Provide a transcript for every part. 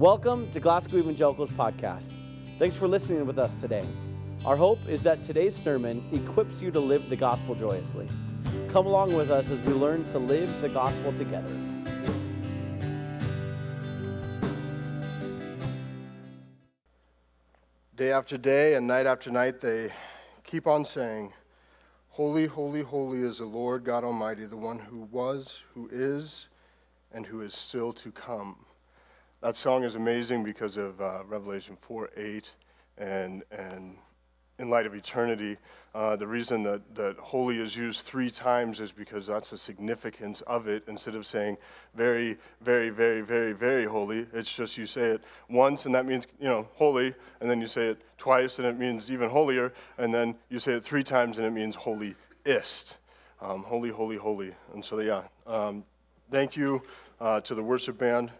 Welcome to Glasgow Evangelicals Podcast. Thanks for listening with us today. Our hope is that today's sermon equips you to live the gospel joyously. Come along with us as we learn to live the gospel together. Day after day and night after night, they keep on saying, Holy, holy, holy is the Lord God Almighty, the one who was, who is, and who is still to come. That song is amazing because of uh, Revelation 4 8 and, and in light of eternity. Uh, the reason that, that holy is used three times is because that's the significance of it. Instead of saying very, very, very, very, very holy, it's just you say it once and that means, you know, holy, and then you say it twice and it means even holier, and then you say it three times and it means holiest. Um, holy, holy, holy. And so, yeah, um, thank you uh, to the worship band.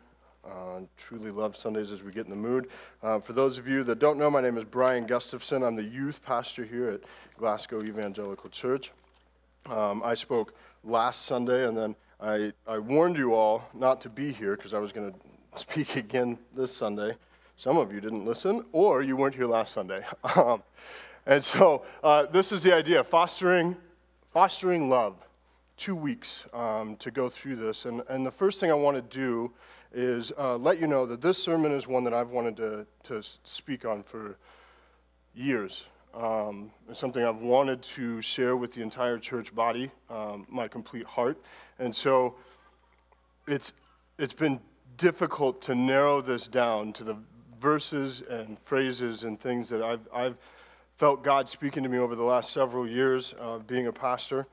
Uh, truly love Sundays as we get in the mood. Uh, for those of you that don't know, my name is Bryon Gustafson. I'm the youth pastor here at Glasgow Evangelical Church. Um, I spoke last Sunday, and then I, I warned you all not to be here because I was going to speak again this Sunday. Some of you didn't listen, or you weren't here last Sunday. Um, and so uh, this is the idea fostering, fostering love. Two weeks um, to go through this. And, and the first thing I want to do is uh, let you know that this sermon is one that I've wanted to, to speak on for years. Um, it's something I've wanted to share with the entire church body, um, my complete heart. And so it's, it's been difficult to narrow this down to the verses and phrases and things that I've, I've felt God speaking to me over the last several years of being a pastor.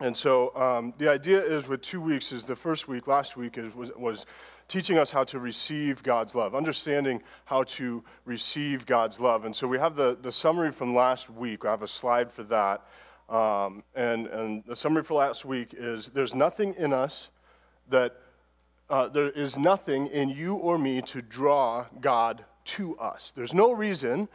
And so um, the idea is with two weeks is the first week, last week is, was, was teaching us how to receive God's love, understanding how to receive God's love. And so we have the, the summary from last week. I have a slide for that. Um, and, and the summary for last week is there's nothing in us that, uh, there is nothing in you or me to draw God to us. There's no reason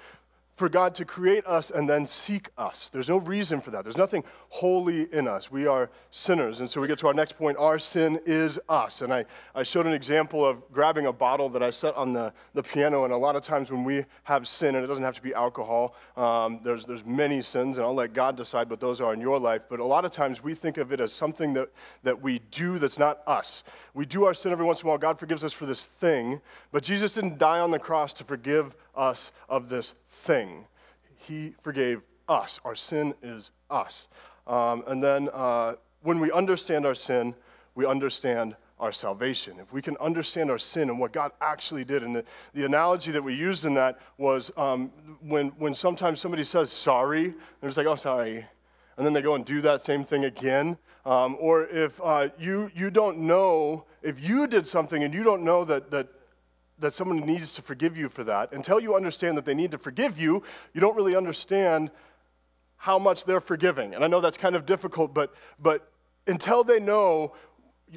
for God to create us and then seek us. There's no reason for that. There's nothing holy in us. We are sinners. And so we get to our next point our sin is us. And I, I showed an example of grabbing a bottle that I set on the, the piano. And a lot of times when we have sin, and it doesn't have to be alcohol, um, there's, there's many sins, and I'll let God decide what those are in your life. But a lot of times we think of it as something that, that we do that's not us. We do our sin every once in a while. God forgives us for this thing. But Jesus didn't die on the cross to forgive us of this thing. He forgave us. Our sin is us. Um, and then uh, when we understand our sin, we understand our salvation. If we can understand our sin and what God actually did, and the, the analogy that we used in that was um, when, when sometimes somebody says sorry, they're just like, oh, sorry. And then they go and do that same thing again. Um, or if uh, you, you don't know, if you did something and you don't know that, that that someone needs to forgive you for that. Until you understand that they need to forgive you, you don't really understand how much they're forgiving. And I know that's kind of difficult, but, but until they know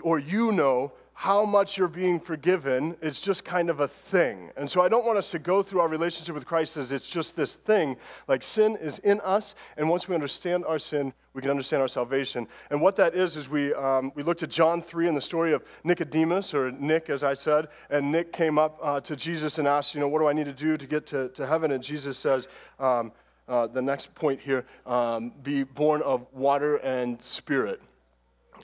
or you know how much you're being forgiven, it's just kind of a thing. And so I don't want us to go through our relationship with Christ as it's just this thing. Like sin is in us, and once we understand our sin, we can understand our salvation. And what that is, is we, um, we looked at John 3 and the story of Nicodemus, or Nick, as I said, and Nick came up uh, to Jesus and asked, you know, what do I need to do to get to, to heaven? And Jesus says, um, uh, the next point here, um, be born of water and spirit.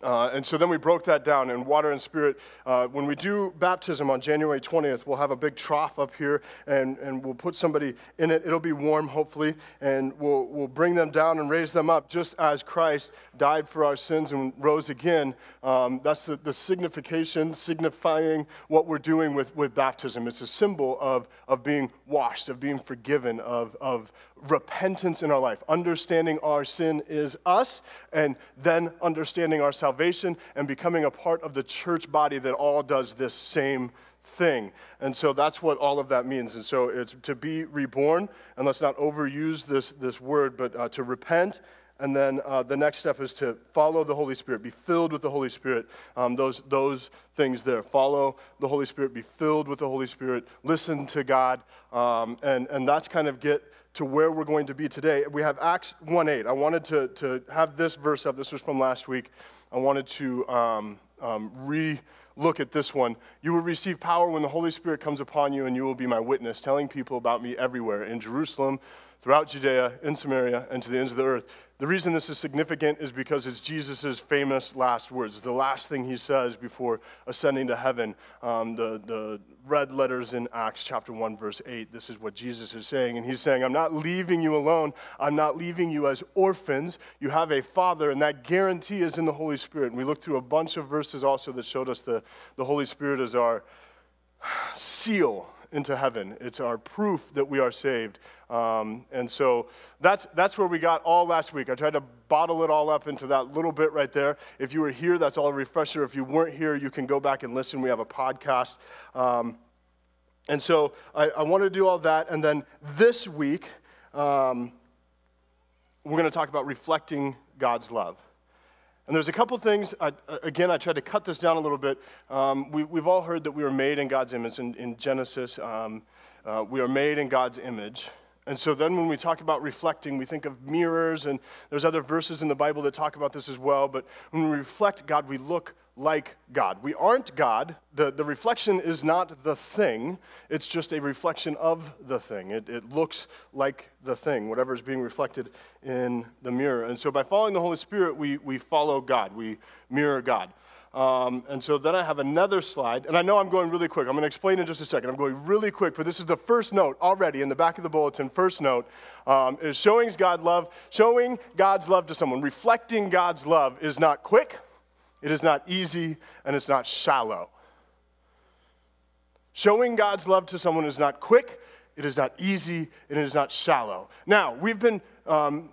Uh, and so then we broke that down in water and spirit. Uh, when we do baptism on January 20th, we'll have a big trough up here and, and we'll put somebody in it. It'll be warm, hopefully, and we'll, we'll bring them down and raise them up just as Christ died for our sins and rose again. Um, that's the, the signification, signifying what we're doing with, with baptism. It's a symbol of, of being washed, of being forgiven, of, of repentance in our life, understanding our sin is us, and then understanding our salvation and becoming a part of the church body that all does this same thing. And so that's what all of that means. And so it's to be reborn, and let's not overuse this, this word, but uh, to repent. And then uh, the next step is to follow the Holy Spirit, be filled with the Holy Spirit. Um, those, those things there. Follow the Holy Spirit, be filled with the Holy Spirit, listen to God. Um, and, and that's kind of get to where we're going to be today. We have Acts 1 8. I wanted to, to have this verse up. This was from last week. I wanted to um, um, re look at this one. You will receive power when the Holy Spirit comes upon you, and you will be my witness, telling people about me everywhere in Jerusalem, throughout Judea, in Samaria, and to the ends of the earth. The reason this is significant is because it's Jesus' famous last words, the last thing he says before ascending to heaven. Um, the, the red letters in Acts chapter 1, verse 8, this is what Jesus is saying. And he's saying, I'm not leaving you alone. I'm not leaving you as orphans. You have a father, and that guarantee is in the Holy Spirit. And we looked through a bunch of verses also that showed us the, the Holy Spirit as our seal into heaven. It's our proof that we are saved. Um, and so that's, that's where we got all last week. I tried to bottle it all up into that little bit right there. If you were here, that's all a refresher. If you weren't here, you can go back and listen. We have a podcast. Um, and so I, I want to do all that. And then this week, um, we're going to talk about reflecting God's love. And there's a couple things, I, again, I tried to cut this down a little bit. Um, we, have all heard that we were made in God's image in, in Genesis. Um, uh, we are made in God's image. And so then when we talk about reflecting, we think of mirrors, and there's other verses in the Bible that talk about this as well. But when we reflect God, we look like God. We aren't God. The, the reflection is not the thing, it's just a reflection of the thing. It, it looks like the thing, whatever is being reflected in the mirror. And so by following the Holy Spirit, we, we follow God, we mirror God. Um, and so then I have another slide, and I know I'm going really quick. I'm going to explain in just a second. I'm going really quick, but this is the first note already in the back of the bulletin. First note um, is showing God's love. Showing God's love to someone, reflecting God's love is not quick, it is not easy, and it's not shallow. Showing God's love to someone is not quick, it is not easy, and it is not shallow. Now, we've been um,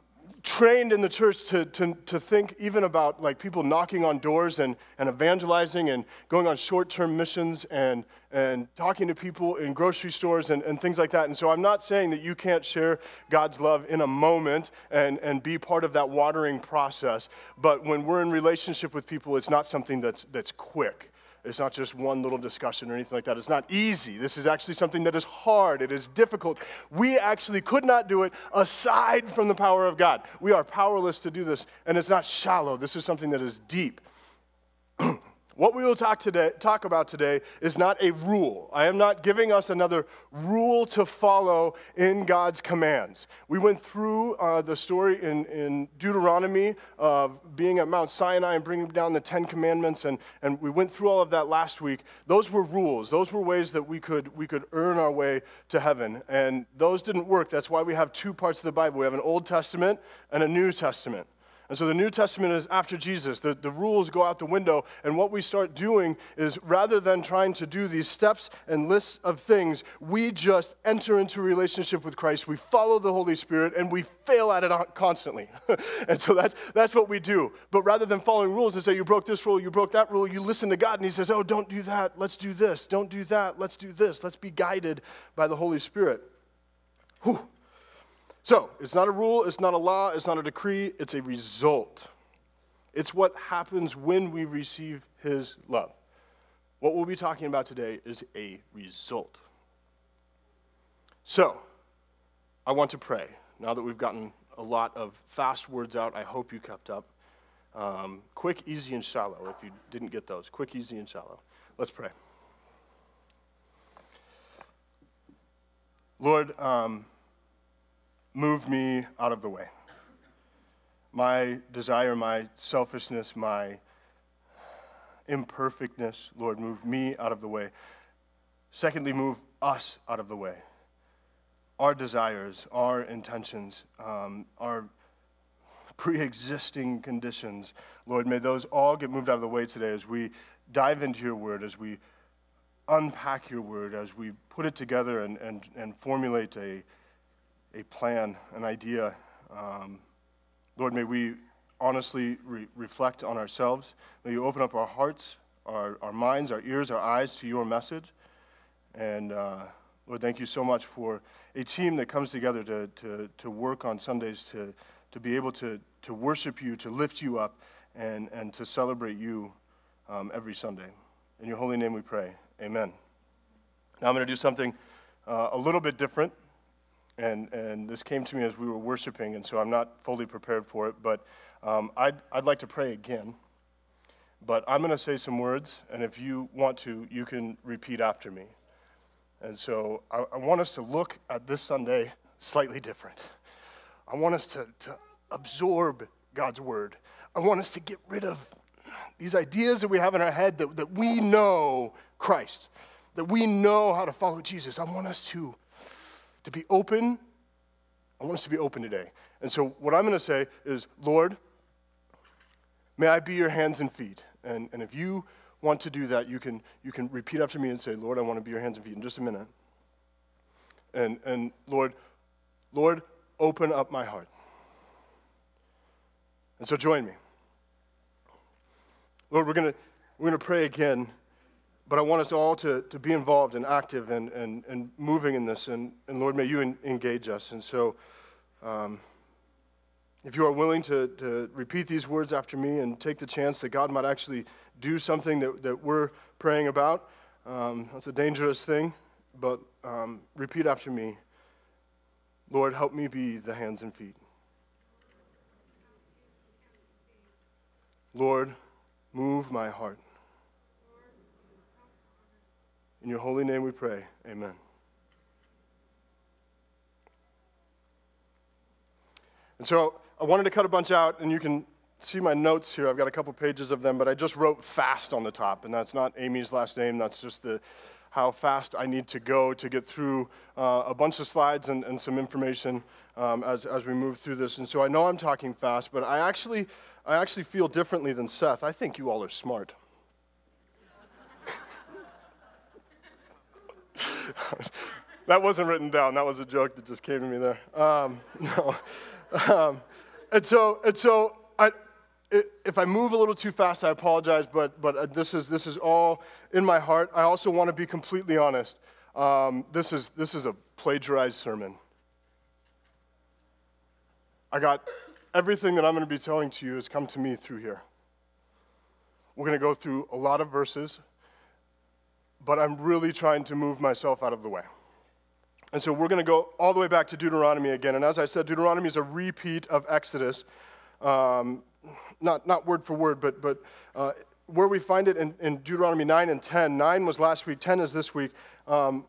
trained in the church to, to, to think even about like people knocking on doors and, and evangelizing and going on short-term missions and, and talking to people in grocery stores and, and things like that. And so I'm not saying that you can't share God's love in a moment and, and be part of that watering process. But when we're in relationship with people, it's not something that's, that's quick. It's not just one little discussion or anything like that. It's not easy. This is actually something that is hard. It is difficult. We actually could not do it aside from the power of God. We are powerless to do this, and it's not shallow. This is something that is deep. What we will talk, today, talk about today is not a rule. I am not giving us another rule to follow in God's commands. We went through uh, the story in, in Deuteronomy of being at Mount Sinai and bringing down the Ten Commandments, and, and we went through all of that last week. Those were rules, those were ways that we could, we could earn our way to heaven, and those didn't work. That's why we have two parts of the Bible we have an Old Testament and a New Testament. And so the New Testament is after Jesus. The, the rules go out the window. And what we start doing is rather than trying to do these steps and lists of things, we just enter into relationship with Christ. We follow the Holy Spirit and we fail at it constantly. and so that's, that's what we do. But rather than following rules and say, you broke this rule, you broke that rule, you listen to God and He says, oh, don't do that. Let's do this. Don't do that. Let's do this. Let's be guided by the Holy Spirit. Whew. So, it's not a rule, it's not a law, it's not a decree, it's a result. It's what happens when we receive His love. What we'll be talking about today is a result. So, I want to pray. Now that we've gotten a lot of fast words out, I hope you kept up. Um, quick, easy, and shallow, if you didn't get those. Quick, easy, and shallow. Let's pray. Lord, um, move me out of the way. My desire, my selfishness, my imperfectness, Lord, move me out of the way. Secondly, move us out of the way. Our desires, our intentions, um, our pre existing conditions, Lord, may those all get moved out of the way today as we dive into your word, as we unpack your word, as we put it together and, and, and formulate a a plan, an idea. Um, Lord, may we honestly re- reflect on ourselves. May you open up our hearts, our, our minds, our ears, our eyes to your message. And uh, Lord, thank you so much for a team that comes together to, to, to work on Sundays, to, to be able to, to worship you, to lift you up, and, and to celebrate you um, every Sunday. In your holy name we pray. Amen. Now I'm going to do something uh, a little bit different. And, and this came to me as we were worshiping, and so I'm not fully prepared for it, but um, I'd, I'd like to pray again. but I'm going to say some words, and if you want to, you can repeat after me. And so I, I want us to look at this Sunday slightly different. I want us to, to absorb God's word. I want us to get rid of these ideas that we have in our head that, that we know Christ, that we know how to follow Jesus. I want us to, to be open. I want us to be open today. And so, what I'm going to say is, Lord, may I be your hands and feet. And, and if you want to do that, you can, you can repeat after me and say, Lord, I want to be your hands and feet in just a minute. And, and Lord, Lord, open up my heart. And so join me. Lord, we're going to we're going to pray again, but I want us all to, to be involved and active and, and, and moving in this. And, and Lord, may you engage us. And so, um, if you are willing to, to repeat these words after me and take the chance that God might actually do something that, that we're praying about, um, that's a dangerous thing, but um, repeat after me Lord, help me be the hands and feet. Lord, move my heart. In your holy name we pray. Amen. And so I wanted to cut a bunch out, and you can see my notes here. I've got a couple pages of them, but I just wrote fast on the top, and that's not Amy's last name. That's just the how fast I need to go to get through uh, a bunch of slides and, and some information um, as, as we move through this. And so I know I'm talking fast, but I actually, I actually feel differently than Seth. I think you all are smart. That wasn't written down. That was a joke that just came to me there. Um, no. Um, and so, and so I, if I move a little too fast, I apologize, but, but uh, this, is, this is all in my heart. I also want to be completely honest. Um, this, is, this is a plagiarized sermon. I got everything that I'm going to be telling to you has come to me through here. We're going to go through a lot of verses, but I'm really trying to move myself out of the way. And so we're going to go all the way back to Deuteronomy again. And as I said, Deuteronomy is a repeat of Exodus. Um, not, not word for word, but, but uh, where we find it in, in, Deuteronomy 9 and 10. 9 was last week, 10 is this week. Um,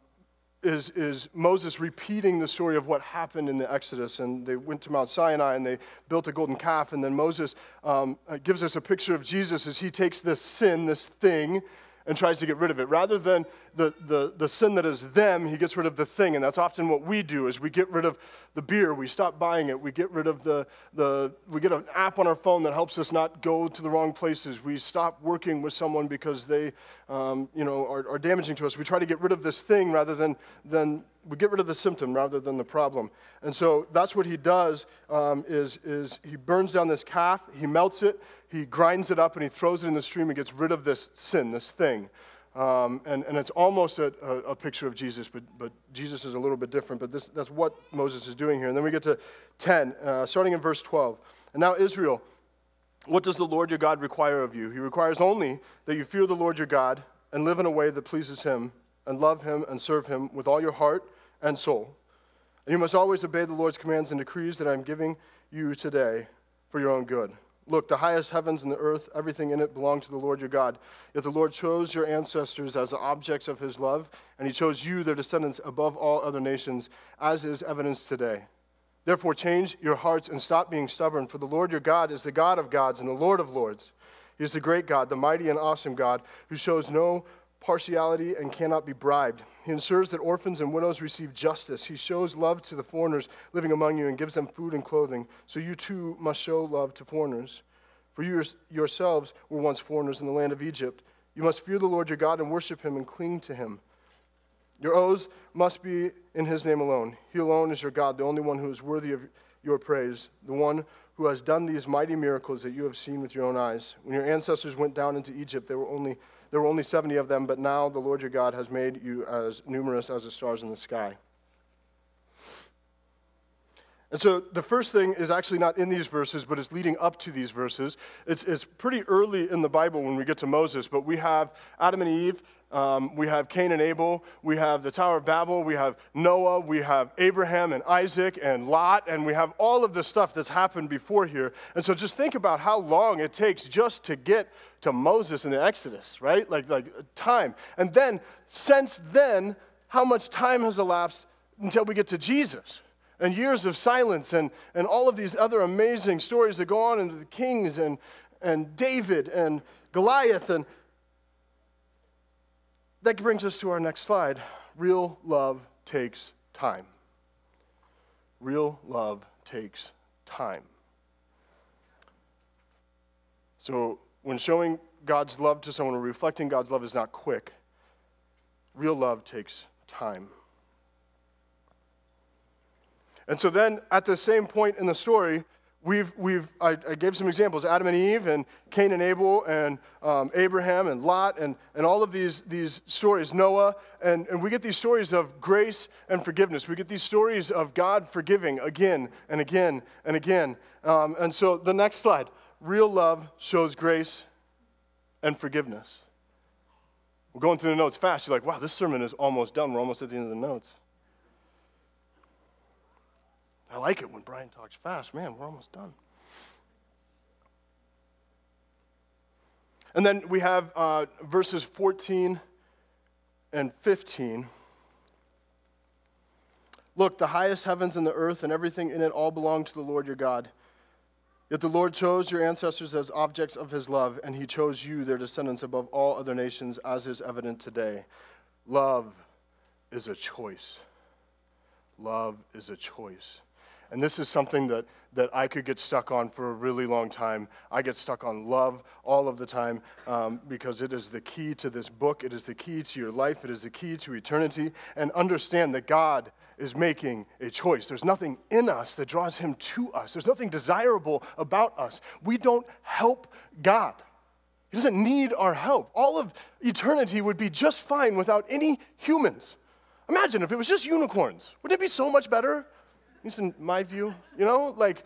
is, is Moses repeating the story of what happened in the Exodus. And they went to Mount Sinai and they built a golden calf. And then Moses um, uh, gives us a picture of Jesus as he takes this sin, this thing, and tries to get rid of it. Rather than the, the, the sin that is them, he gets rid of the thing. And that's often what we do is we get rid of the beer. We stop buying it. We get rid of the, the we get an app on our phone that helps us not go to the wrong places. We stop working with someone because they, um, you know, are, are damaging to us. We try to get rid of this thing rather than, than we get rid of the symptom rather than the problem. And so that's what he does um, is, is he burns down this calf, he melts it, he grinds it up and he throws it in the stream and gets rid of this sin, this thing. Um, and, and it's almost a, a, a, picture of Jesus, but, but Jesus is a little bit different. But this, that's what Moses is doing here. And then we get to 10, uh, starting in verse 12. And now, Israel, what does the Lord your God require of you? He requires only that you fear the Lord your God and live in a way that pleases him and love him and serve him with all your heart and soul. And you must always obey the Lord's commands and decrees that I am giving you today for your own good. Look, the highest heavens and the earth, everything in it belong to the Lord your God. Yet the Lord chose your ancestors as the objects of his love, and he chose you, their descendants, above all other nations, as is evidenced today. Therefore, change your hearts and stop being stubborn, for the Lord your God is the God of gods and the Lord of lords. He is the great God, the mighty and awesome God, who shows no partiality and cannot be bribed. He ensures that orphans and widows receive justice. He shows love to the foreigners living among you and gives them food and clothing. So you too must show love to foreigners. For you yourselves were once foreigners in the land of Egypt. You must fear the Lord your God and worship him and cling to him. Your oaths must be in his name alone. He alone is your God, the only one who is worthy of your praise, the one who has done these mighty miracles that you have seen with your own eyes. When your ancestors went down into Egypt, there were only there were only 70 of them, but now the Lord your God has made you as numerous as the stars in the sky. And so the first thing is actually not in these verses, but it's leading up to these verses. It's, it's pretty early in the Bible when we get to Moses, but we have Adam and Eve, um, we have Cain and Abel, we have the Tower of Babel, we have Noah, we have Abraham and Isaac and Lot, and we have all of the stuff that's happened before here. And so just think about how long it takes just to get to Moses in the Exodus, right? Like, like time. And then, since then, how much time has elapsed until we get to Jesus? and years of silence and, and all of these other amazing stories that go on into the kings and, and David and Goliath. And that brings us to our next slide. Real love takes time. Real love takes time. So, when showing God's love to someone or reflecting God's love is not quick, real love takes time. And so then at the same point in the story, we've, we've I, I gave some examples Adam and Eve, and Cain and Abel, and um, Abraham, and Lot, and, and all of these, these stories, Noah. And, and we get these stories of grace and forgiveness. We get these stories of God forgiving again and again and again. Um, and so the next slide real love shows grace and forgiveness. We're going through the notes fast. You're like, wow, this sermon is almost done. We're almost at the end of the notes. I like it when Bryon talks fast. Man, we're almost done. And then we have uh, verses 14 and 15. Look, the highest heavens and the earth and everything in it all belong to the Lord your God. Yet the Lord chose your ancestors as objects of his love, and he chose you, their descendants, above all other nations, as is evident today. Love is a choice. Love is a choice. And this is something that, that I could get stuck on for a really long time. I get stuck on love all of the time um, because it is the key to this book. It is the key to your life. It is the key to eternity. And understand that God is making a choice. There's nothing in us that draws him to us, there's nothing desirable about us. We don't help God. He doesn't need our help. All of eternity would be just fine without any humans. Imagine if it was just unicorns. Wouldn't it be so much better? Least in my view, you know, like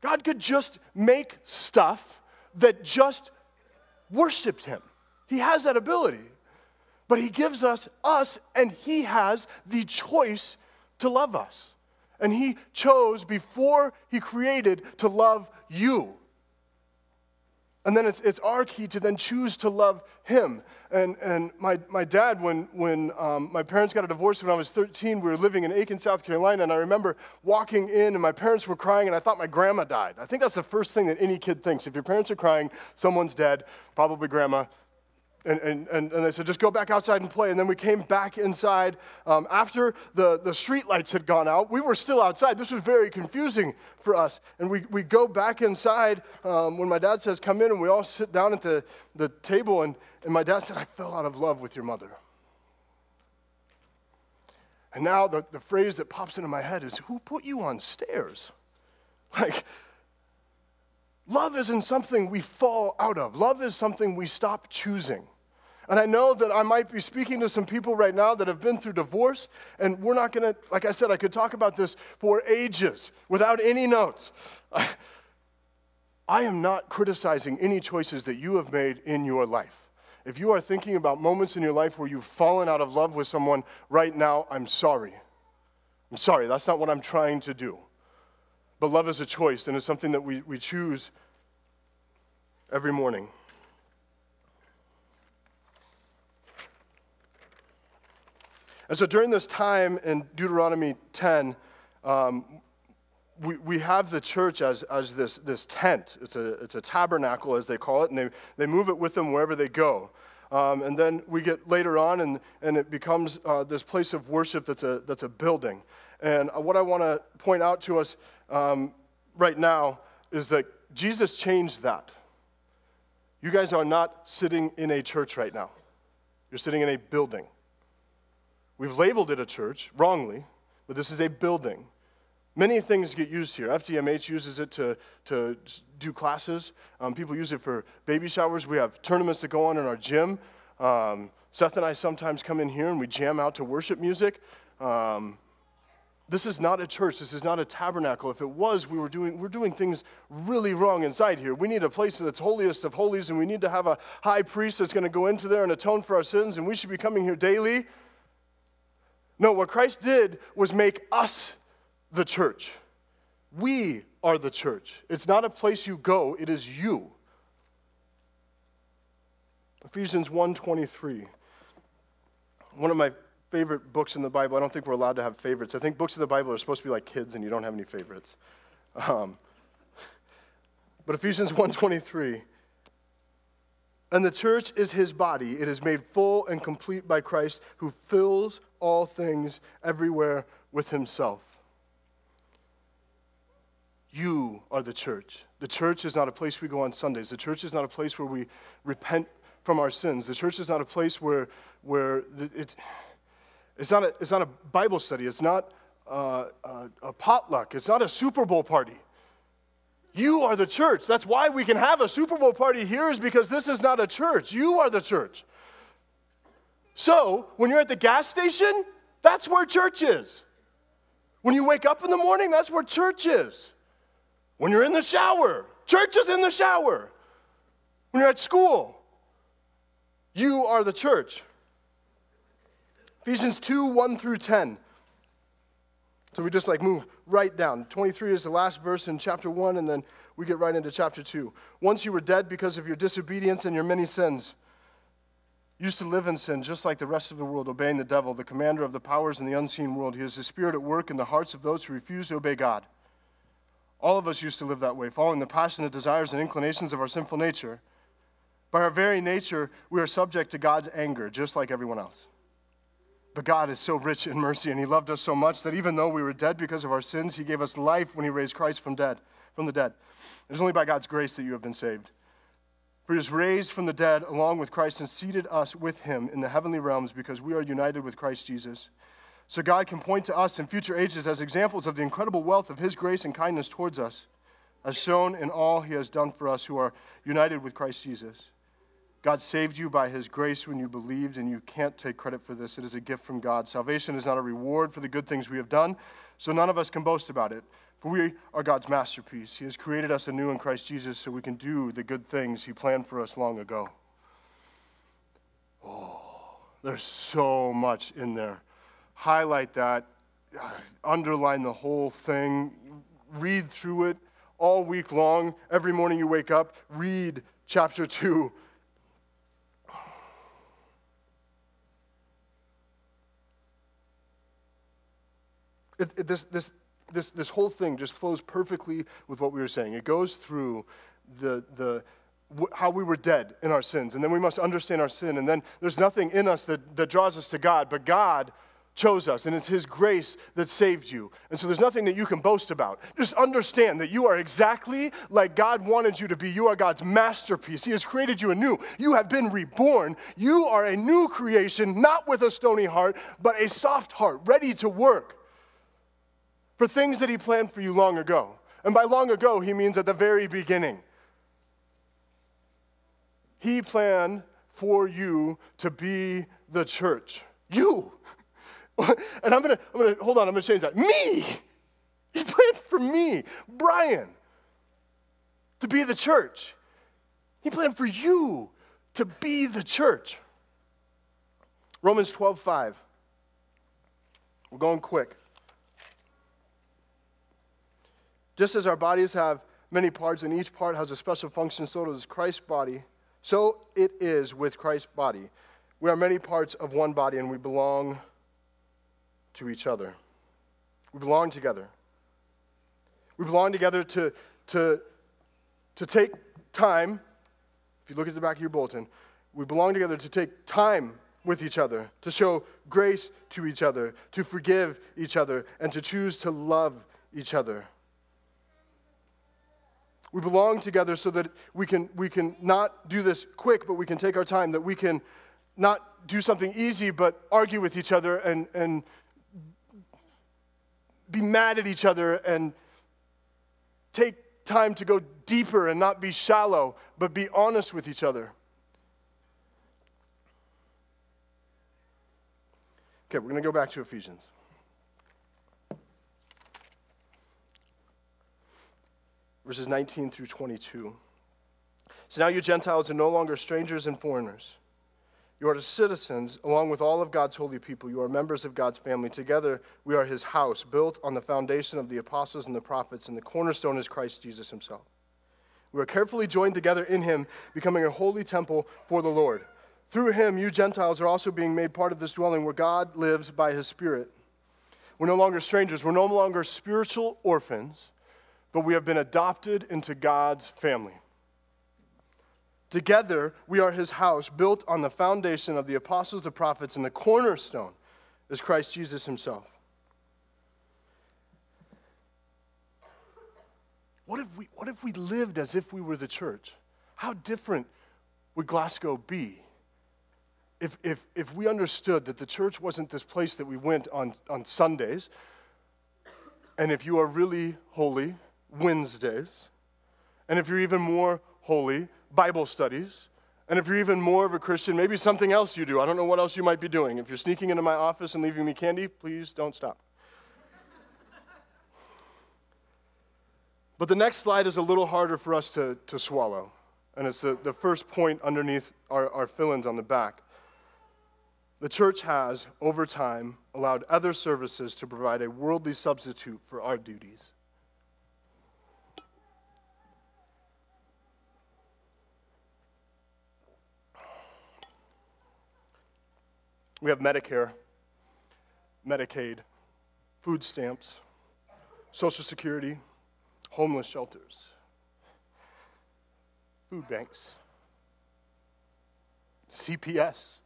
God could just make stuff that just worshiped him. He has that ability. But he gives us us and he has the choice to love us. And he chose before he created to love you. And then it's, it's our key to then choose to love him. And, and my, my dad, when, when um, my parents got a divorce when I was 13, we were living in Aiken, South Carolina, and I remember walking in and my parents were crying, and I thought my grandma died. I think that's the first thing that any kid thinks. If your parents are crying, someone's dead, probably grandma. And, and, and, they said, just go back outside and play. And then we came back inside. Um, after the, the street lights had gone out, we were still outside. This was very confusing for us. And we, we go back inside um, when my dad says, come in, and we all sit down at the, the table. And, and my dad said, I fell out of love with your mother. And now the, the phrase that pops into my head is, who put you on stairs? Like, Love isn't something we fall out of. Love is something we stop choosing. And I know that I might be speaking to some people right now that have been through divorce, and we're not gonna, like I said, I could talk about this for ages without any notes. I, I am not criticizing any choices that you have made in your life. If you are thinking about moments in your life where you've fallen out of love with someone right now, I'm sorry. I'm sorry, that's not what I'm trying to do. But love is a choice, and it's something that we, we choose every morning. And so during this time in Deuteronomy 10, um, we, we have the church as, as this, this tent. It's a, it's a tabernacle, as they call it, and they, they move it with them wherever they go. Um, and then we get later on, and, and it becomes uh, this place of worship that's a, that's a building. And what I want to point out to us um, right now is that Jesus changed that. You guys are not sitting in a church right now, you're sitting in a building. We've labeled it a church wrongly, but this is a building. Many things get used here. FDMH uses it to, to do classes. Um, people use it for baby showers. We have tournaments that go on in our gym. Um, Seth and I sometimes come in here and we jam out to worship music. Um, This is not a church. This is not a tabernacle. If it was, we were doing, we're doing things really wrong inside here. We need a place that's holiest of holies, and we need to have a high priest that's going to go into there and atone for our sins, and we should be coming here daily. No, what Christ did was make us the church. We are the church. It's not a place you go, it is you. Ephesians 1:23. One of my favorite books in the Bible. I don't think we're allowed to have favorites. I think books of the Bible are supposed to be like kids and you don't have any favorites. Um, but Ephesians 1:23 and the church is his body. It is made full and complete by Christ who fills all things everywhere with himself. You are the church. The church is not a place we go on Sundays. The church is not a place where we repent from our sins. The church is not a place where, where it, it's, not a, it's not a Bible study. It's not a, a, a potluck. It's not a Super Bowl party. You are the church. That's why we can have a Super Bowl party here, is because this is not a church. You are the church. So, when you're at the gas station, that's where church is. When you wake up in the morning, that's where church is. When you're in the shower, church is in the shower. When you're at school, you are the church. Ephesians 2 1 through 10. So we just like move right down. 23 is the last verse in chapter 1, and then we get right into chapter 2. Once you were dead because of your disobedience and your many sins, used to live in sin just like the rest of the world, obeying the devil, the commander of the powers in the unseen world. He is the spirit at work in the hearts of those who refuse to obey God. All of us used to live that way, following the passionate desires and inclinations of our sinful nature. By our very nature, we are subject to God's anger, just like everyone else. But God is so rich in mercy, and He loved us so much that even though we were dead because of our sins, He gave us life when He raised Christ from dead, from the dead. It is only by God's grace that you have been saved. For He was raised from the dead along with Christ and seated us with Him in the heavenly realms because we are united with Christ Jesus. So God can point to us in future ages as examples of the incredible wealth of His grace and kindness towards us, as shown in all He has done for us who are united with Christ Jesus. God saved you by his grace when you believed, and you can't take credit for this. It is a gift from God. Salvation is not a reward for the good things we have done, so none of us can boast about it. For we are God's masterpiece. He has created us anew in Christ Jesus so we can do the good things he planned for us long ago. Oh, there's so much in there. Highlight that, uh, underline the whole thing, read through it all week long. Every morning you wake up, read chapter 2 It, it, this, this, this, this whole thing just flows perfectly with what we were saying. It goes through the, the, how we were dead in our sins, and then we must understand our sin, and then there's nothing in us that, that draws us to God, but God chose us, and it's His grace that saved you. And so there's nothing that you can boast about. Just understand that you are exactly like God wanted you to be. You are God's masterpiece. He has created you anew. You have been reborn. You are a new creation, not with a stony heart, but a soft heart, ready to work for things that He planned for you long ago. And by long ago, He means at the very beginning. He planned for you to be the church. You. And I'm gonna, I'm gonna, hold on, I'm gonna change that. Me. He planned for me, Bryon, to be the church. He planned for you to be the church. Romans 12, 5. We're going quick. Just as our bodies have many parts and each part has a special function, so does Christ's body. So it is with Christ's body. We are many parts of one body and we belong to each other. We belong together. We belong together to, to, to take time. If you look at the back of your bulletin, we belong together to take time with each other, to show grace to each other, to forgive each other, and to choose to love each other. We belong together so that we can, we can not do this quick, but we can take our time, that we can not do something easy, but argue with each other and, and be mad at each other and take time to go deeper and not be shallow, but be honest with each other. Okay, we're going to go back to Ephesians. Verses 19 through 22. So now you Gentiles are no longer strangers and foreigners. You are citizens along with all of God's holy people. You are members of God's family. Together, we are his house, built on the foundation of the apostles and the prophets, and the cornerstone is Christ Jesus himself. We are carefully joined together in him, becoming a holy temple for the Lord. Through him, you Gentiles are also being made part of this dwelling where God lives by his Spirit. We're no longer strangers, we're no longer spiritual orphans, but we have been adopted into God's family. Together, we are his house, built on the foundation of the apostles, the prophets, and the cornerstone is Christ Jesus himself. What if, we, what if we lived as if we were the church? How different would Glasgow be if, if, if we understood that the church wasn't this place that we went on, on Sundays, and if you are really holy, Wednesdays, and if you're even more holy, Bible studies. And if you're even more of a Christian, maybe something else you do. I don't know what else you might be doing. If you're sneaking into my office and leaving me candy, please don't stop. But the next slide is a little harder for us to, to swallow. And it's the, the first point underneath our, our fill ins on the back. The church has, over time, allowed other services to provide a worldly substitute for our duties. We have Medicare, Medicaid, food stamps, Social Security, homeless shelters, food banks, CPS.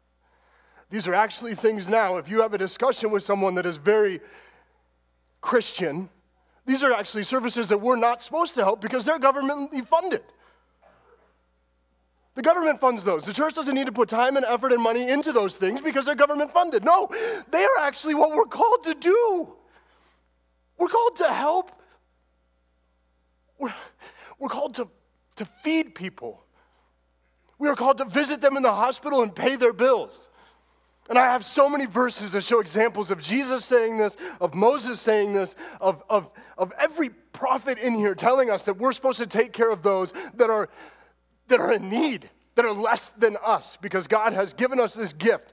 These are actually things now, if you have a discussion with someone that is very Christian, these are actually services that we're not supposed to help because they're governmentally funded. The government funds those. The church doesn't need to put time and effort and money into those things because they're government funded. No, they are actually what we're called to do. We're called to help. We're, we're called to, to feed people. We are called to visit them in the hospital and pay their bills. And I have so many verses that show examples of Jesus saying this, of Moses saying this, of, of, of every prophet in here telling us that we're supposed to take care of those that are that are in need, that are less than us, because God has given us this gift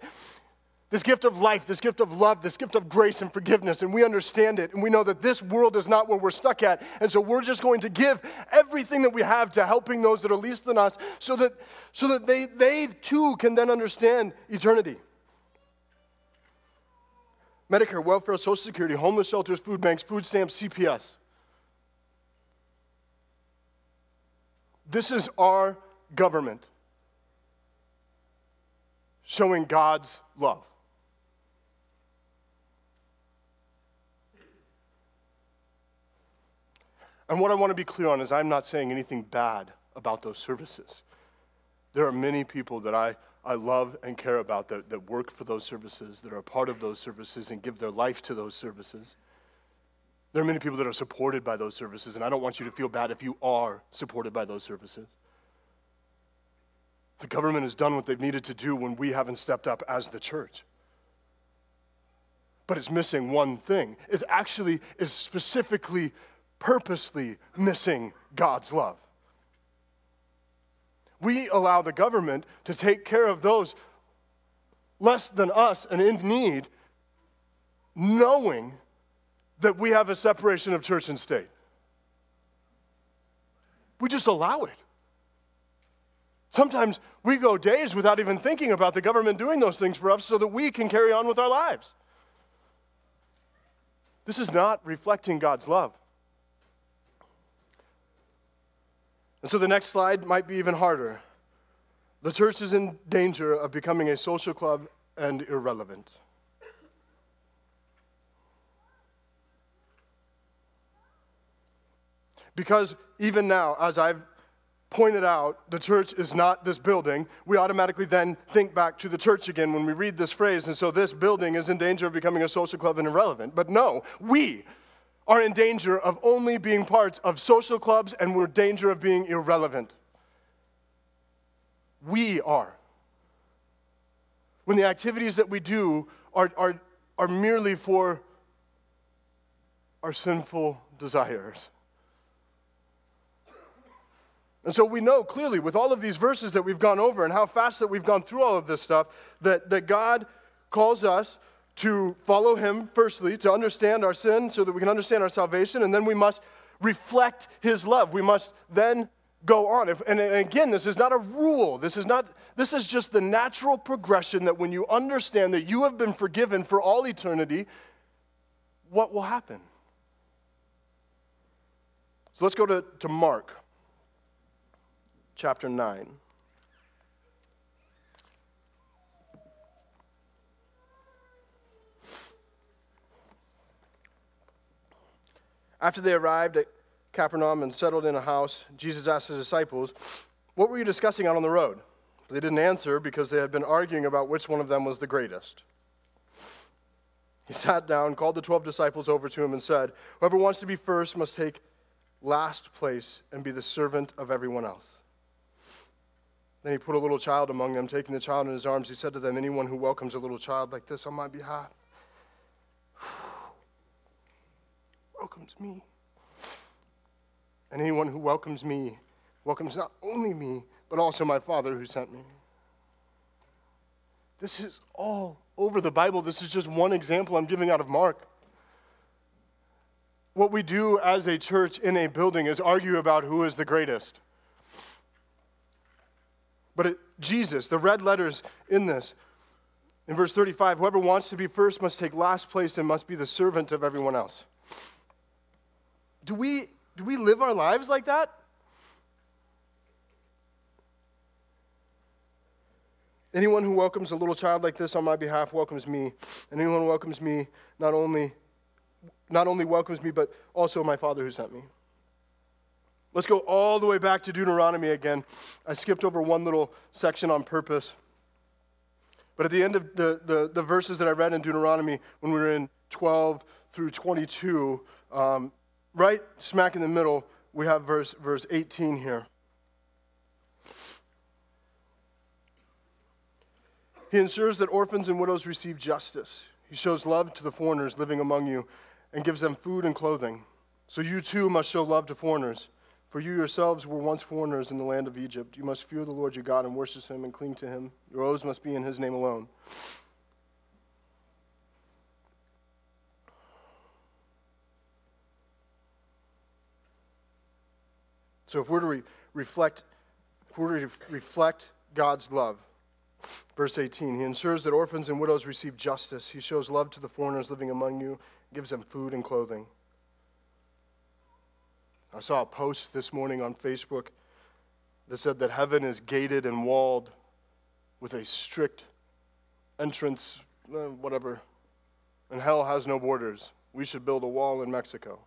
this gift of life, this gift of love, this gift of grace and forgiveness, and we understand it, and we know that this world is not where we're stuck at, and so we're just going to give everything that we have to helping those that are least than us, so that so that they they too can then understand eternity. Medicare, welfare, Social Security, homeless shelters, food banks, food stamps, CPS. This is our government showing God's love. And what I want to be clear on is I'm not saying anything bad about those services. There are many people that I, I love and care about that, that work for those services, that are part of those services, and give their life to those services. There are many people that are supported by those services, and I don't want you to feel bad if you are supported by those services. The government has done what they've needed to do when we haven't stepped up as the church. But it's missing one thing. It actually is specifically, purposely missing God's love. We allow the government to take care of those less than us and in need, knowing that we have a separation of church and state. We just allow it. Sometimes we go days without even thinking about the government doing those things for us so that we can carry on with our lives. This is not reflecting God's love. And so the next slide might be even harder. The church is in danger of becoming a social club and irrelevant. Because even now, as I've pointed out, the church is not this building, we automatically then think back to the church again when we read this phrase. And so this building is in danger of becoming a social club and irrelevant. But no, we are in danger of only being parts of social clubs and we're in danger of being irrelevant. We are. When the activities that we do are, are, are merely for our sinful desires And so we know clearly with all of these verses that we've gone over and how fast that we've gone through all of this stuff that, that God calls us to follow Him, firstly, to understand our sin so that we can understand our salvation, and then we must reflect His love. We must then go on. If, and again, this is not a rule. This is not. This is just the natural progression that when you understand that you have been forgiven for all eternity, what will happen? So let's go to, to Mark chapter 9. After they arrived at Capernaum and settled in a house, Jesus asked his disciples, What were you discussing out on the road? They didn't answer because they had been arguing about which one of them was the greatest. He sat down, called the 12 disciples over to him, and said, Whoever wants to be first must take last place and be the servant of everyone else. Then he put a little child among them. Taking the child in his arms, he said to them, Anyone who welcomes a little child like this on my behalf welcomes me. And anyone who welcomes me welcomes not only me, but also my Father who sent me. This is all over the Bible. This is just one example I'm giving out of Mark. What we do as a church in a building is argue about who is the greatest. But it, Jesus, the red letters in this, in verse 35, whoever wants to be first must take last place and must be the servant of everyone else. Do we, do we live our lives like that? Anyone who welcomes a little child like this on my behalf welcomes me. And anyone who welcomes me not only, not only welcomes me, but also my Father who sent me. Let's go all the way back to Deuteronomy again. I skipped over one little section on purpose. But at the end of the, the, the verses that I read in Deuteronomy, when we were in 12 through 22, um, right smack in the middle, we have verse, verse 18 here. He ensures that orphans and widows receive justice. He shows love to the foreigners living among you and gives them food and clothing. So you too must show love to foreigners. For you yourselves were once foreigners in the land of Egypt. You must fear the Lord your God and worship him and cling to him. Your oaths must be in his name alone. So if we're to re- reflect, if we're to re- reflect God's love, verse 18, he ensures that orphans and widows receive justice. He shows love to the foreigners living among you, gives them food and clothing. I saw a post this morning on Facebook that said that heaven is gated and walled with a strict entrance, eh, whatever, and hell has no borders. We should build a wall in Mexico.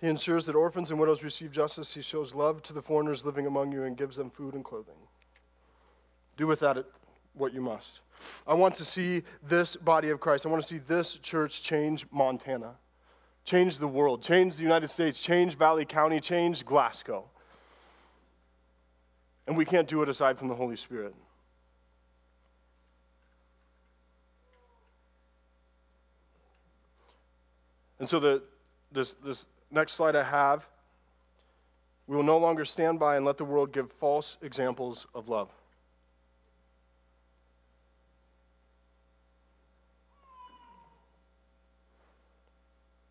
He ensures that orphans and widows receive justice. He shows love to the foreigners living among you and gives them food and clothing. Do with that what you must. I want to see this body of Christ. I want to see this church change Montana, change the world, change the United States, change Valley County, change Glasgow. And we can't do it aside from the Holy Spirit. And so the, this, this next slide I have, we will no longer stand by and let the world give false examples of love.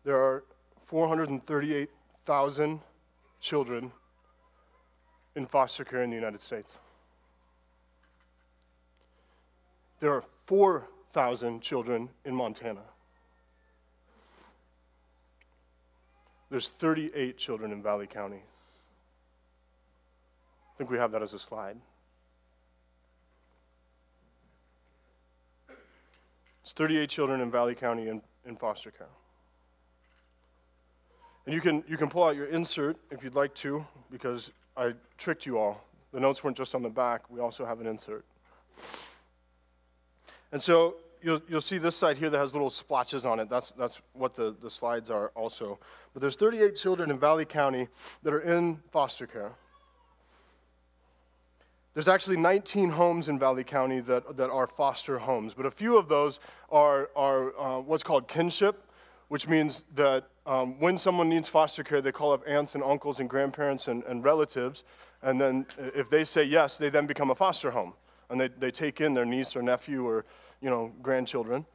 There are 438,000 children in foster care in the United States. There are 4,000 children in Montana. There's 38 children in Valley County. I think we have that as a slide. It's 38 children in Valley County in, in foster care. And you can, you can pull out your insert if you'd like to, because I tricked you all. The notes weren't just on the back, we also have an insert. And so you'll, you'll see this side here that has little splotches on it. That's, that's what the, the slides are also. But there's 38 children in Valley County that are in foster care. There's actually 19 homes in Valley County that, that are foster homes, but a few of those are, are uh, what's called kinship, which means that um, when someone needs foster care, they call up aunts and uncles and grandparents and, and relatives. And then if they say yes, they then become a foster home. And they, they take in their niece or nephew or, you know, grandchildren.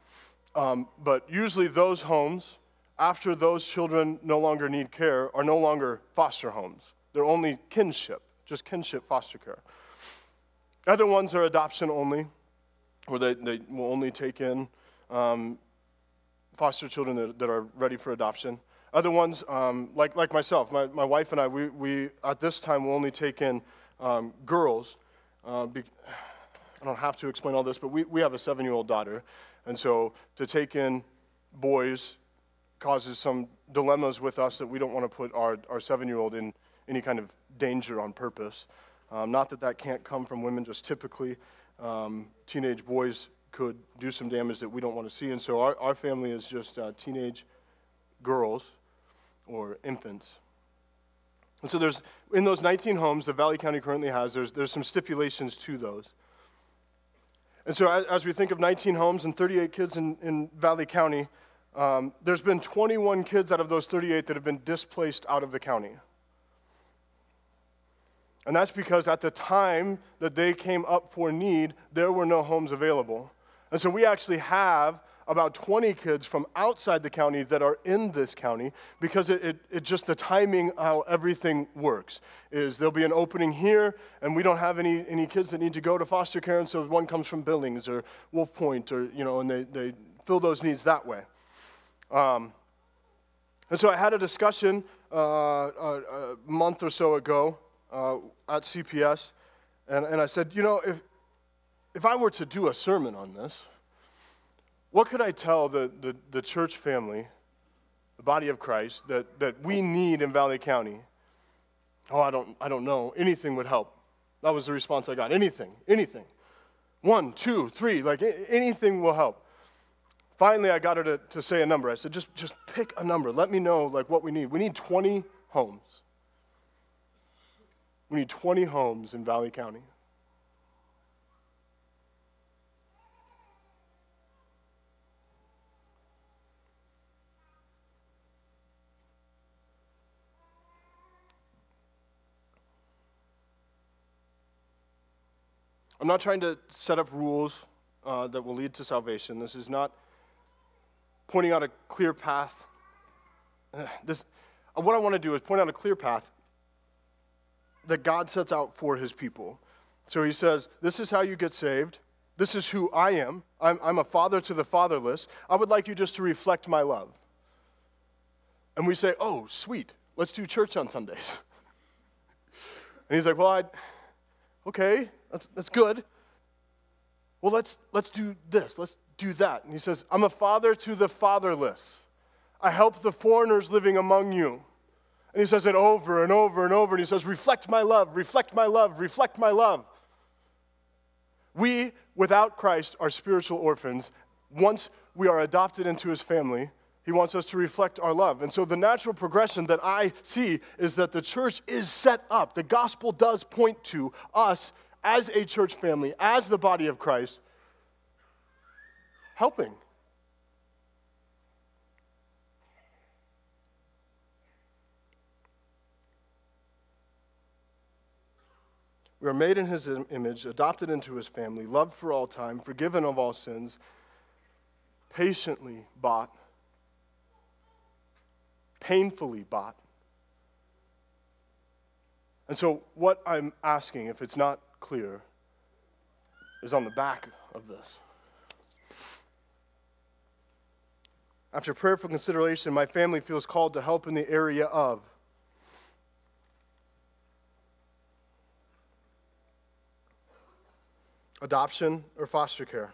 Um, but usually those homes, after those children no longer need care, are no longer foster homes. They're only kinship, just kinship foster care. Other ones are adoption only, where they, they will only take in um, foster children that, that, are ready for adoption. Other ones, um, like, like myself, my, my wife and I, we, we at this time will only take in um, girls. Uh, be, I don't have to explain all this, but we, we have a seven year old daughter. And so to take in boys causes some dilemmas with us that we don't want to put our, our seven year old in any kind of danger on purpose. Um, not that that can't come from women, just typically um, teenage boys could do some damage that we don't want to see. And so our, our family is just uh, teenage girls or infants. And so there's, in those 19 homes that Valley County currently has, there's, there's some stipulations to those. And so as, as we think of 19 homes and 38 kids in, in Valley County, um, there's been 21 kids out of those 38 that have been displaced out of the county. And that's because at the time that they came up for need, there were no homes available. And so we actually have about 20 kids from outside the county that are in this county because it, it, it, just the timing how everything works is there'll be an opening here and we don't have any, any kids that need to go to foster care. And so one comes from billings or wolf point or you know and they, they fill those needs that way. Um, and so i had a discussion uh, a, a, month or so ago uh, at cps and, and i said you know if, if i were to do a sermon on this what could I tell the, the, the church family, the body of Christ, that, that we need in Valley County? Oh, I don't, I don't know. Anything would help. That was the response I got. Anything, anything. One, two, three, like anything will help. Finally, I got her to, to say a number. I said, just, just pick a number. Let me know like what we need. We need 20 homes. We need 20 homes in Valley County. I'm not trying to set up rules uh, that will lead to salvation. This is not pointing out a clear path. This, uh, what I want to do is point out a clear path that God sets out for his people. So he says, This is how you get saved. This is who I am. I'm, I'm a father to the fatherless. I would like you just to reflect my love. And we say, Oh, sweet. Let's do church on Sundays. and he's like, Well, I, okay, that's, that's good. Well, let's, let's do this. Let's do that. And he says, I'm a father to the fatherless. I help the foreigners living among you. And he says it over and over and over. And he says, Reflect my love, reflect my love, reflect my love. We, without Christ, are spiritual orphans. Once we are adopted into his family, he wants us to reflect our love. And so the natural progression that I see is that the church is set up. The gospel does point to us as a church family, as the body of Christ, helping. We are made in his image, adopted into his family, loved for all time, forgiven of all sins, patiently bought, painfully bought. And so, what I'm asking, if it's not clear is on the back of this. After prayerful consideration, my family feels called to help in the area of adoption or foster care,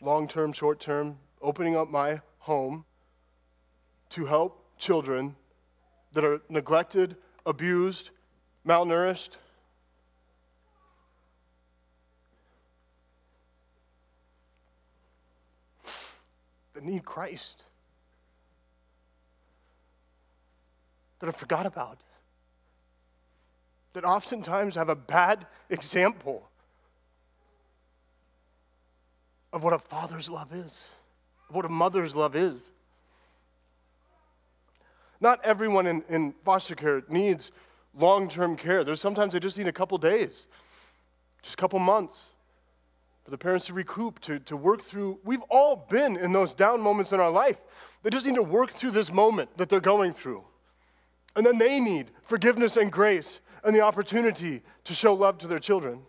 long term, short term, opening up my home to help children that are neglected abused, malnourished. That need Christ. That I forgot about. That oftentimes have a bad example of what a father's love is. of what a mother's love is. Not everyone in, in foster care needs long term care. There's sometimes they just need a couple days, just a couple months for the parents to recoup, to, to work through. We've all been in those down moments in our life. They just need to work through this moment that they're going through. And then they need forgiveness and grace and the opportunity to show love to their children.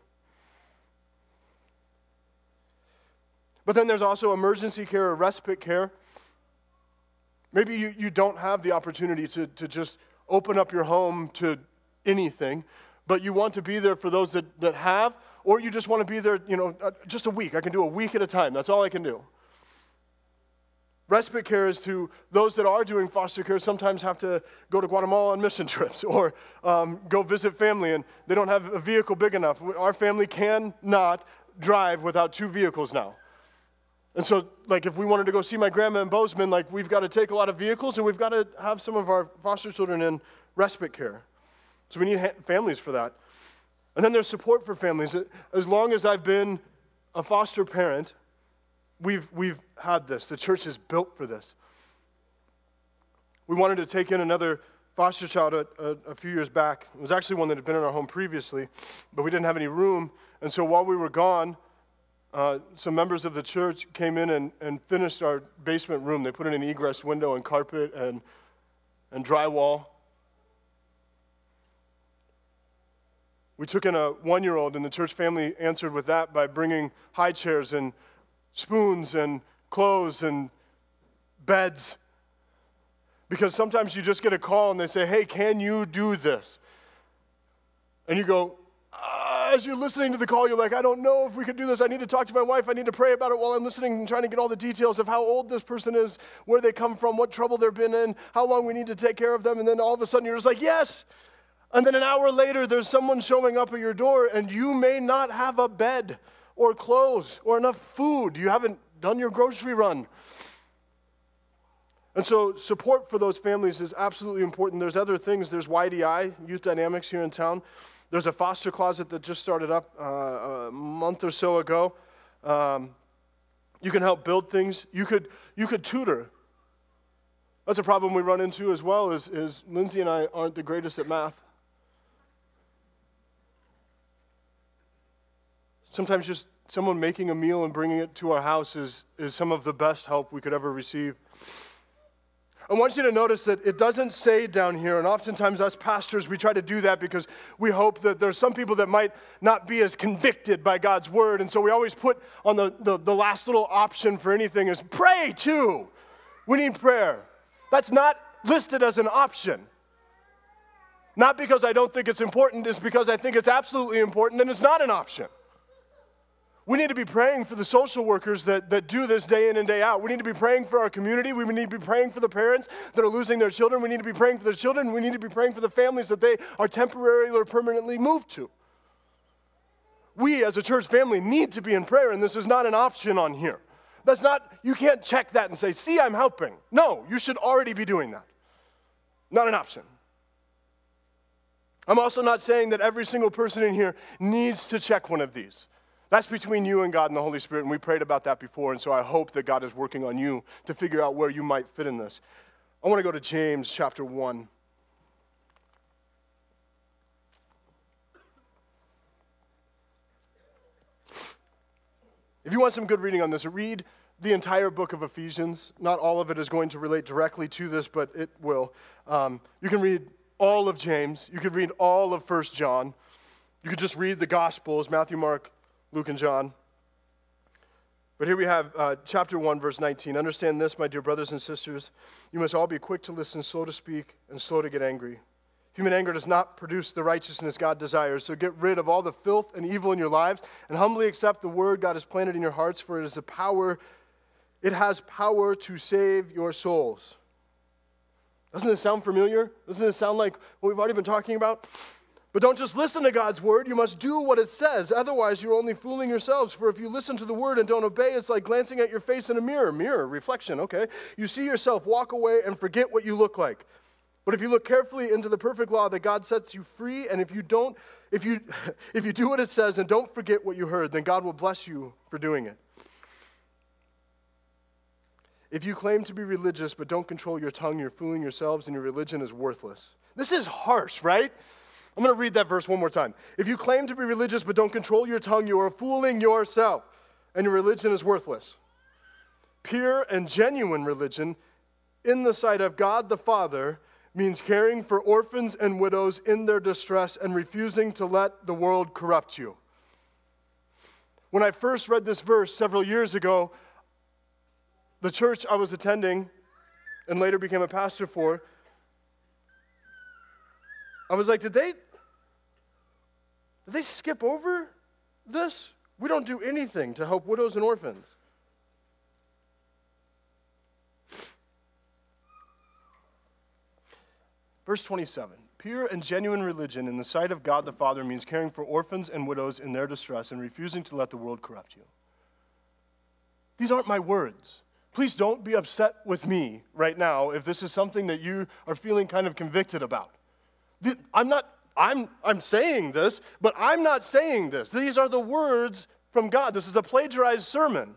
But then there's also emergency care or respite care. Maybe you, you don't have the opportunity to, to just open up your home to anything, but you want to be there for those that, that have, or you just want to be there, you know, uh, just a week. I can do a week at a time. That's all I can do. Respite care is to those that are doing foster care sometimes have to go to Guatemala on mission trips or um, go visit family and they don't have a vehicle big enough. Our family cannot drive without two vehicles now. And so, like, if we wanted to go see my grandma in Bozeman, like, we've got to take a lot of vehicles and we've got to have some of our foster children in respite care. So we need ha- families for that. And then there's support for families. As long as I've been a foster parent, we've, we've had this. The church is built for this. We wanted to take in another foster child a, a, a, few years back. It was actually one that had been in our home previously, but we didn't have any room. And so while we were gone, uh, some members of the church came in and, and finished our basement room. They put in an egress window and carpet and, and drywall. We took in a one year old, and the church family answered with that by bringing high chairs and spoons and clothes and beds. Because sometimes you just get a call and they say, Hey, can you do this? And you go, As you're listening to the call, you're like, I don't know if we could do this. I need to talk to my wife. I need to pray about it while I'm listening and trying to get all the details of how old this person is, where they come from, what trouble they've been in, how long we need to take care of them. And then all of a sudden you're just like, Yes. And then an hour later, there's someone showing up at your door, and you may not have a bed or clothes or enough food. You haven't done your grocery run. And so, support for those families is absolutely important. There's other things. There's YDI, Youth Dynamics here in town. There's a foster closet that just started up uh, a month or so ago. Um, you can help build things. You could, you could tutor. That's a problem we run into as well. Is, is Lindsay and I aren't the greatest at math. Sometimes just someone making a meal and bringing it to our house is, is some of the best help we could ever receive. I want you to notice that it doesn't say down here, and oftentimes us pastors, we try to do that because we hope that there's some people that might not be as convicted by God's word. And so we always put on the, the, the last little option for anything is pray too. We need prayer. That's not listed as an option. Not because I don't think it's important, it's because I think it's absolutely important and it's not an option. We need to be praying for the social workers that, that do this day in and day out. We need to be praying for our community. We need to be praying for the parents that are losing their children. We need to be praying for their children. We need to be praying for the families that they are temporarily or permanently moved to. We as a church family need to be in prayer, and this is not an option on here. That's not, you can't check that and say, see, I'm helping. No, you should already be doing that. Not an option. I'm also not saying that every single person in here needs to check one of these. That's between you and God and the Holy Spirit, and we prayed about that before, and so I hope that God is working on you to figure out where you might fit in this. I want to go to James chapter 1. If you want some good reading on this, read the entire book of Ephesians. Not all of it is going to relate directly to this, but it will. Um, you can read all of James. You could read all of First John. You could just read the Gospels Matthew, Mark, Luke and John. But here we have uh, chapter 1, verse 19. Understand this, my dear brothers and sisters. You must all be quick to listen, slow to speak, and slow to get angry. Human anger does not produce the righteousness God desires. So get rid of all the filth and evil in your lives and humbly accept the word God has planted in your hearts, for it is a power, it has power to save your souls. Doesn't this sound familiar? Doesn't this sound like what we've already been talking about? But don't just listen to God's word, you must do what it says. Otherwise, you're only fooling yourselves. For if you listen to the word and don't obey, it's like glancing at your face in a mirror. Mirror, reflection, okay? You see yourself, walk away, and forget what you look like. But if you look carefully into the perfect law that God sets you free, and if you don't, if you if you do what it says and don't forget what you heard, then God will bless you for doing it. If you claim to be religious but don't control your tongue, you're fooling yourselves and your religion is worthless. This is harsh, right? I'm going to read that verse one more time. If you claim to be religious but don't control your tongue, you are fooling yourself and your religion is worthless. Pure and genuine religion in the sight of God the Father means caring for orphans and widows in their distress and refusing to let the world corrupt you. When I first read this verse several years ago, the church I was attending and later became a pastor for, I was like, did they they skip over this? We don't do anything to help widows and orphans. Verse 27 Pure and genuine religion in the sight of God the Father means caring for orphans and widows in their distress and refusing to let the world corrupt you. These aren't my words. Please don't be upset with me right now if this is something that you are feeling kind of convicted about. I'm not, I'm, I'm saying this, but I'm not saying this. These are the words from God. This is a plagiarized sermon.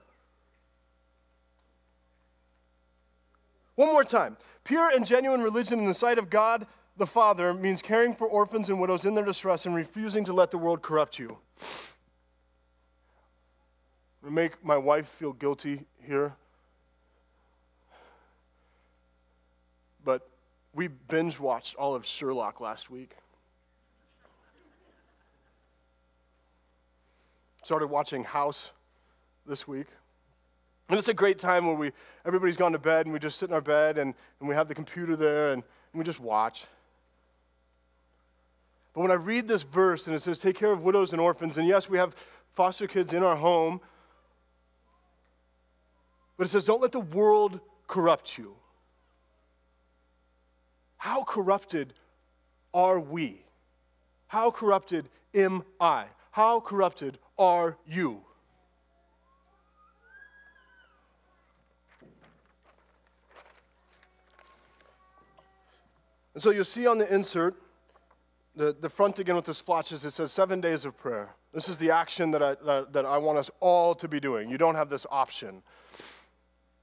One more time. Pure and genuine religion in the sight of God the Father means caring for orphans and widows in their distress and refusing to let the world corrupt you. Make my wife feel guilty here. But we binge watched all of Sherlock last week. Started watching House this week. And it's a great time where we, everybody's gone to bed and we just sit in our bed and, and we have the computer there and, and we just watch. But when I read this verse and it says, take care of widows and orphans, and yes, we have foster kids in our home, but it says, don't let the world corrupt you. How corrupted are we? How corrupted am I? How corrupted are you? And so you'll see on the insert, the, the front again with the splotches, it says seven days of prayer. This is the action that I, that, that I want us all to be doing. You don't have this option.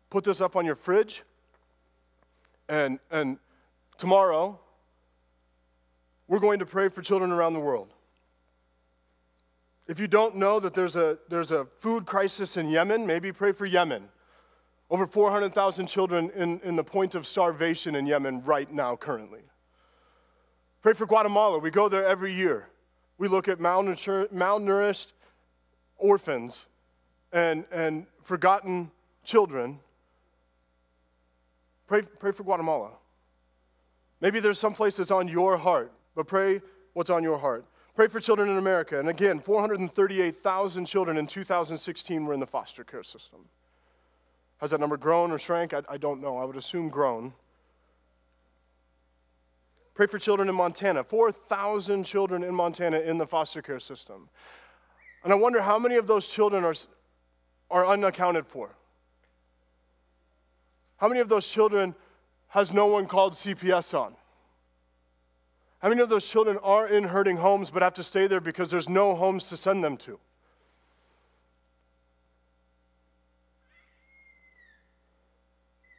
Put this up on your fridge, and, and tomorrow, we're going to pray for children around the world. If you don't know that there's a, there's a food crisis in Yemen, maybe pray for Yemen. Over 400,000 children in, in the point of starvation in Yemen right now, currently. Pray for Guatemala. We go there every year. We look at malnourished orphans and, and forgotten children. Pray, pray for Guatemala. Maybe there's some place that's on your heart, but pray what's on your heart. Pray for children in America. And again, 438,000 children in 2016 were in the foster care system. Has that number grown or shrank? I, I don't know. I would assume grown. Pray for children in Montana. 4,000 children in Montana in the foster care system. And I wonder how many of those children are, are unaccounted for. How many of those children has no one called CPS on? How many of those children are in hurting homes but have to stay there because there's no homes to send them to?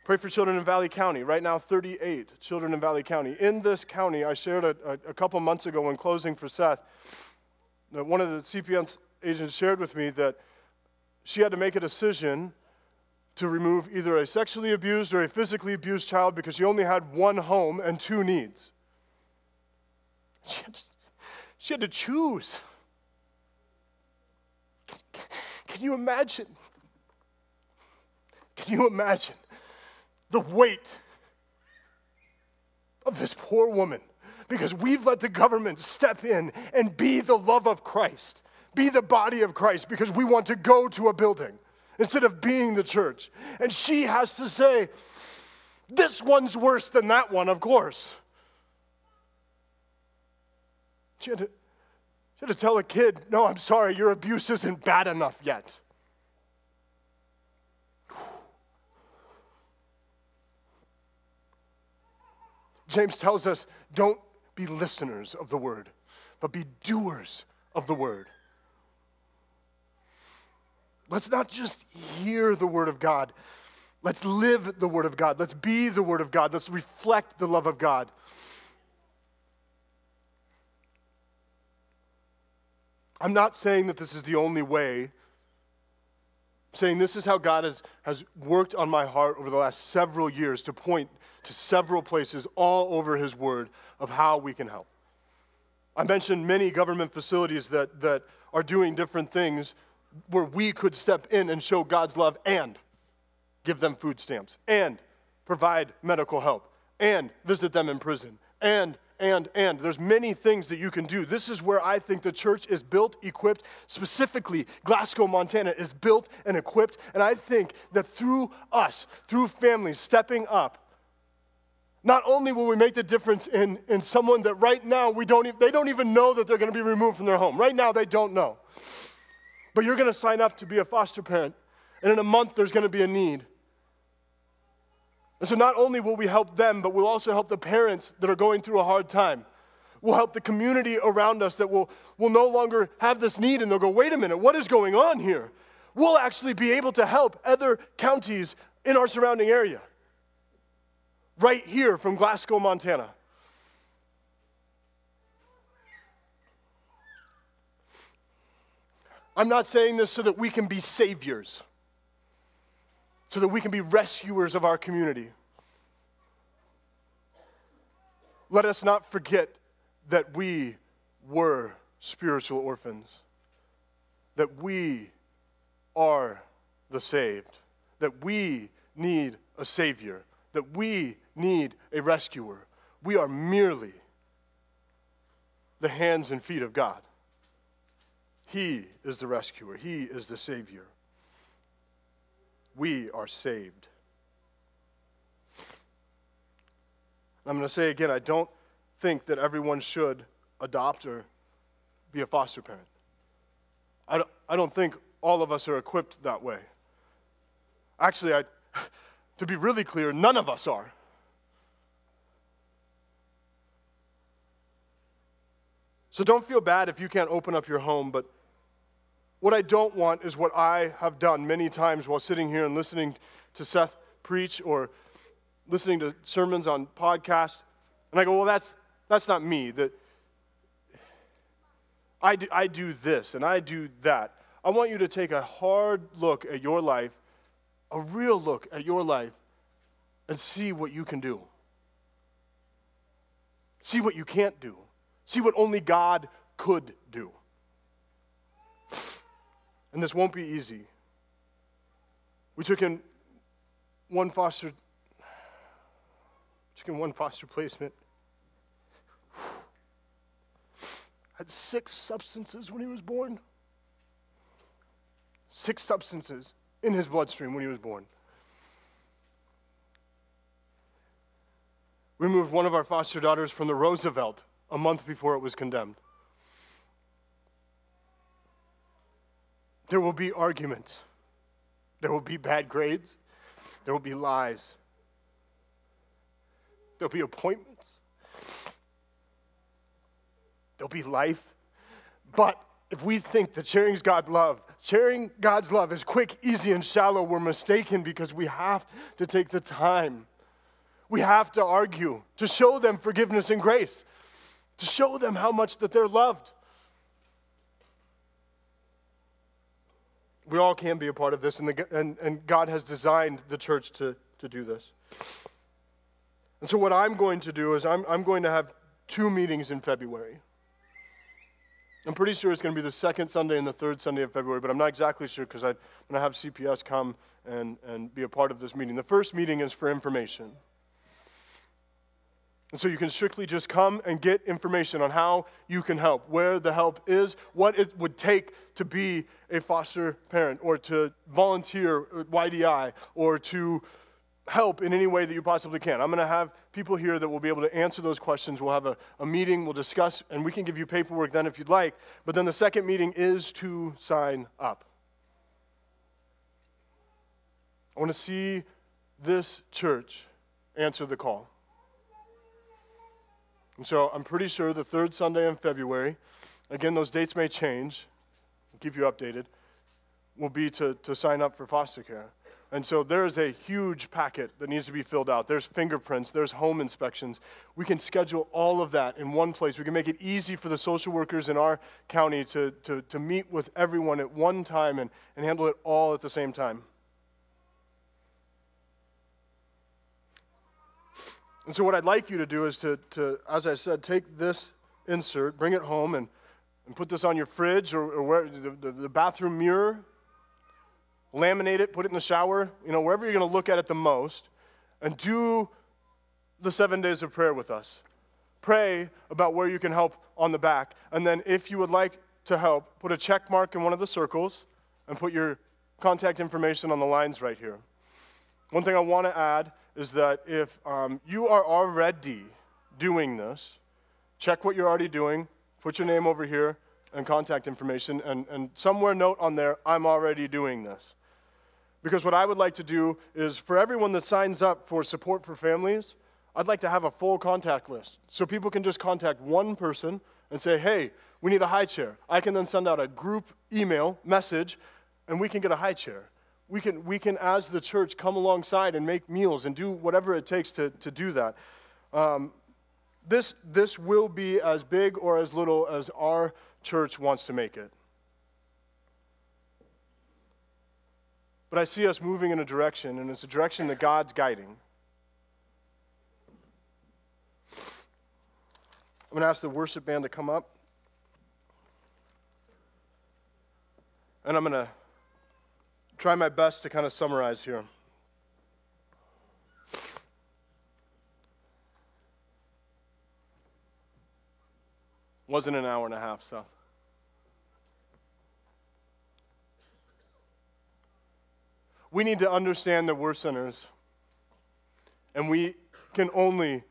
Pray for children in Valley County. Right now, 38 children in Valley County. In this county, I shared a, a, couple months ago when closing for Seth, that one of the CPS agents shared with me that she had to make a decision to remove either a sexually abused or a physically abused child because she only had one home and two needs. She had to, she had to choose. Can you imagine? Can you imagine the weight of this poor woman because we've let the government step in and be the love of Christ, be the body of Christ because we want to go to a building instead of being the church. And she has to say, This one's worse than that one, of course. She had to, she had to tell a kid, No, I'm sorry, your abuse isn't bad enough yet. James tells us don't be listeners of the word, but be doers of the word. Let's not just hear the word of God, Let's live the Word of God. Let's be the Word of God. Let's reflect the love of God. I'm not saying that this is the only way. I'm saying this is how God has, has worked on my heart over the last several years to point to several places all over His Word of how we can help. I mentioned many government facilities that, that are doing different things where we could step in and show God's love and give them food stamps and provide medical help and visit them in prison and and and there's many things that you can do this is where i think the church is built equipped specifically glasgow montana is built and equipped and i think that through us through families stepping up not only will we make the difference in, in someone that right now we don't, they don't even know that they're going to be removed from their home. Right now, they don't know. But you're going to sign up to be a foster parent, and in a month, there's going to be a need. And so, not only will we help them, but we'll also help the parents that are going through a hard time. We'll help the community around us that will, will no longer have this need, and they'll go, wait a minute, what is going on here? We'll actually be able to help other counties in our surrounding area right here from Glasgow, Montana. I'm not saying this so that we can be saviors, so that we can be rescuers of our community. Let us not forget that we were spiritual orphans, that we are the saved, that we need a Savior, that we need a rescuer. We are merely the hands and feet of God. He is the rescuer, He is the Savior. We are saved. I'm going to say again, I don't think that everyone should adopt or be a foster parent. I don't, I don't think all of us are equipped that way. Actually, I, to be really clear, none of us are. So don't feel bad if you can't open up your home, but what I don't want is what I have done many times while sitting here and listening to Seth preach or listening to sermons on podcasts. And I go, well, that's, that's not me. That I do, I do this and I do that. I want you to take a hard look at your life, a real look at your life, and see what you can do. See what you can't do. See what only God could do. And this won't be easy. We took in one foster took in one foster placement. Had six substances when he was born. Six substances in his bloodstream when he was born. We moved one of our foster daughters from the Roosevelt a month before it was condemned. There will be arguments. There will be bad grades. There will be lies. There'll be appointments. There'll be life. But if we think that sharing God's love, sharing God's love is quick, easy, and shallow, we're mistaken because we have to take the time. We have to argue to show them forgiveness and grace to show them how much that they're loved. We all can be a part of this, and, the, and, and God has designed the church to, to do this. And so, what I'm going to do is, I'm, I'm going to have two meetings in February. I'm pretty sure it's going to be the second Sunday and the third Sunday of February, but I'm not exactly sure because I'm going to have CPS come and, and be a part of this meeting. The first meeting is for information. And so you can strictly just come and get information on how you can help, where the help is, what it would take to be a foster parent or to volunteer at YDI or to help in any way that you possibly can. I'm going to have people here that will be able to answer those questions. We'll have a, a meeting, we'll discuss, and we can give you paperwork then if you'd like. But then the second meeting is to sign up. I want to see this church answer the call. And so I'm pretty sure the third Sunday in February, again, those dates may change, I'll keep you updated, will be to, to sign up for foster care. And so there is a huge packet that needs to be filled out. There's fingerprints, there's home inspections. We can schedule all of that in one place. We can make it easy for the social workers in our county to, to, to meet with everyone at one time and, and handle it all at the same time. And so, what I'd like you to do is to, to as I said, take this insert, bring it home, and, and put this on your fridge or, or where, the, the, the bathroom mirror laminate it, put it in the shower, you know, wherever you're going to look at it the most, and do the seven days of prayer with us. Pray about where you can help on the back. And then, if you would like to help, put a check mark in one of the circles and put your contact information on the lines right here. One thing I want to add is that if um, you are already doing this, check what you're already doing, put your name over here and contact information, and, and somewhere note on there, I'm already doing this. Because what I would like to do is for everyone that signs up for support for families, I'd like to have a full contact list. So people can just contact one person and say, hey, we need a high chair. I can then send out a group email message and we can get a high chair. We can, we can as the church, come alongside and make meals and do whatever it takes to, to do that. Um, this, this will be as big or as little as our church wants to make it. But I see us moving in a direction, and it's a direction that God's guiding. I'm going to ask the worship band to come up. And I'm going to try my best to kind of summarize here. Wasn't an hour and a half, so. We need to understand that we're sinners. And we can only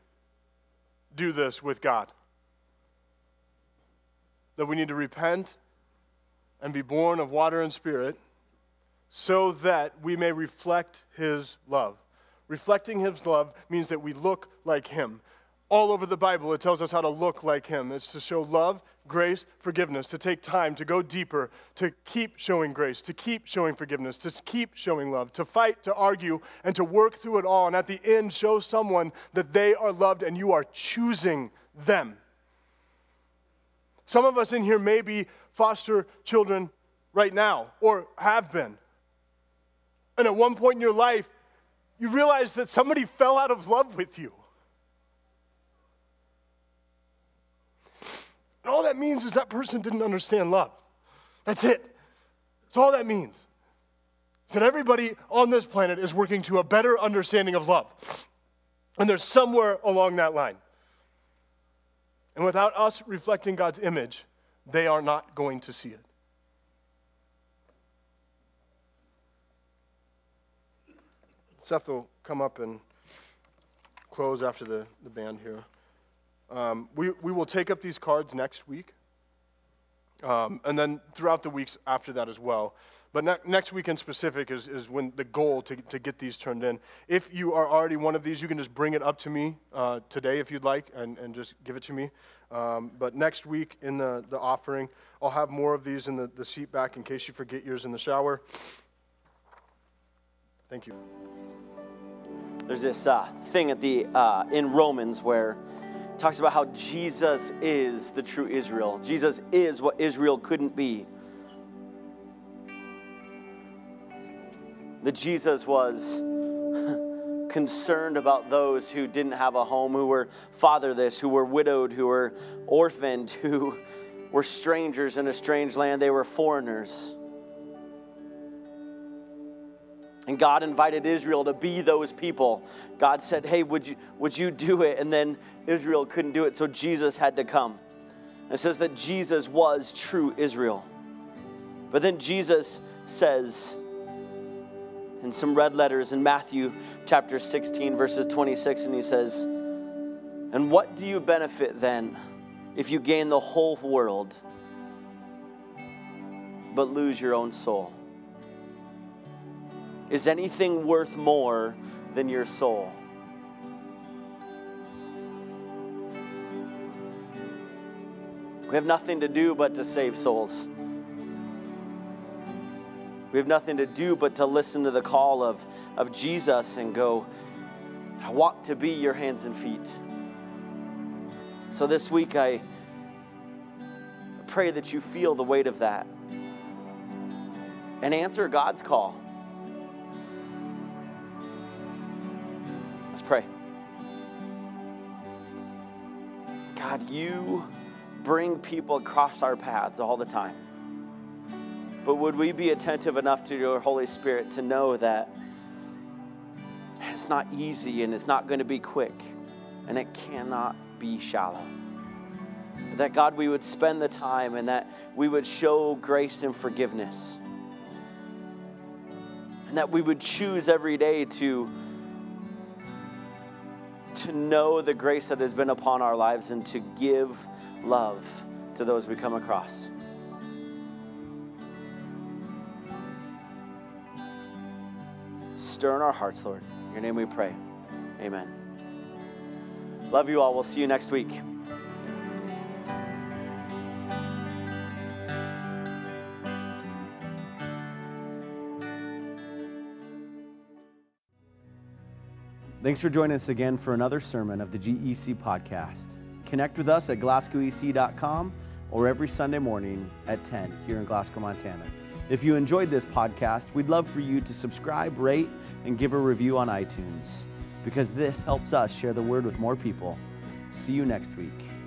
do this with God. That we need to repent and be born of water and spirit so that we may reflect His love. Reflecting His love means that we look like Him. All over the Bible, it tells us how to look like Him. It's to show love grace, forgiveness, to take time, to go deeper, to keep showing grace, to keep showing forgiveness, to keep showing love, to fight, to argue, and to work through it all. And at the end, show someone that they are loved and you are choosing them. Some of us in here may be foster children right now or have been. And at one point in your life, you realize that somebody fell out of love with you. And all that means is that person didn't understand love. That's it. That's all that means. That everybody on this planet is working to a better understanding of love. And there's somewhere along that line. And without us reflecting God's image, they are not going to see it. Seth will come up and close after the, the band here. Um, we, we will take up these cards next week, um, and then throughout the weeks after that as well. But ne- next week in specific is, is when the goal to, to get these turned in. If you are already one of these, you can just bring it up to me uh, today if you'd like and, and just give it to me. Um, but next week in the, the offering, I'll have more of these in the, the seat back in case you forget yours in the shower. Thank you. There's this uh, thing at the uh, in Romans where talks about how Jesus is the true Israel. Jesus is what Israel couldn't be. That Jesus was concerned about those who didn't have a home, who were fatherless, who were widowed, who were orphaned, who were strangers in a strange land. They were foreigners. And God invited Israel to be those people. God said, Hey, would you, would you do it? And then Israel couldn't do it, so Jesus had to come. It says that Jesus was true Israel. But then Jesus says in some red letters in Matthew chapter 16, verses 26, and he says, And what do you benefit then if you gain the whole world but lose your own soul? Is anything worth more than your soul? We have nothing to do but to save souls. We have nothing to do but to listen to the call of, of Jesus and go, I want to be your hands and feet. So this week, I pray that you feel the weight of that and answer God's call. God, you bring people across our paths all the time. But would we be attentive enough to your Holy Spirit to know that it's not easy and it's not going to be quick and it cannot be shallow? But that God, we would spend the time and that we would show grace and forgiveness. And that we would choose every day to, to know the grace that has been upon our lives and to give love to those we come across. Stir in our hearts, Lord. In your name we pray. Amen. Love you all. We'll see you next week. Thanks for joining us again for another sermon of the GEC podcast. Connect with us at glasgowec.com or every Sunday morning at 10 here in Glasgow, Montana. If you enjoyed this podcast, we'd love for you to subscribe, rate, and give a review on iTunes because this helps us share the word with more people. See you next week.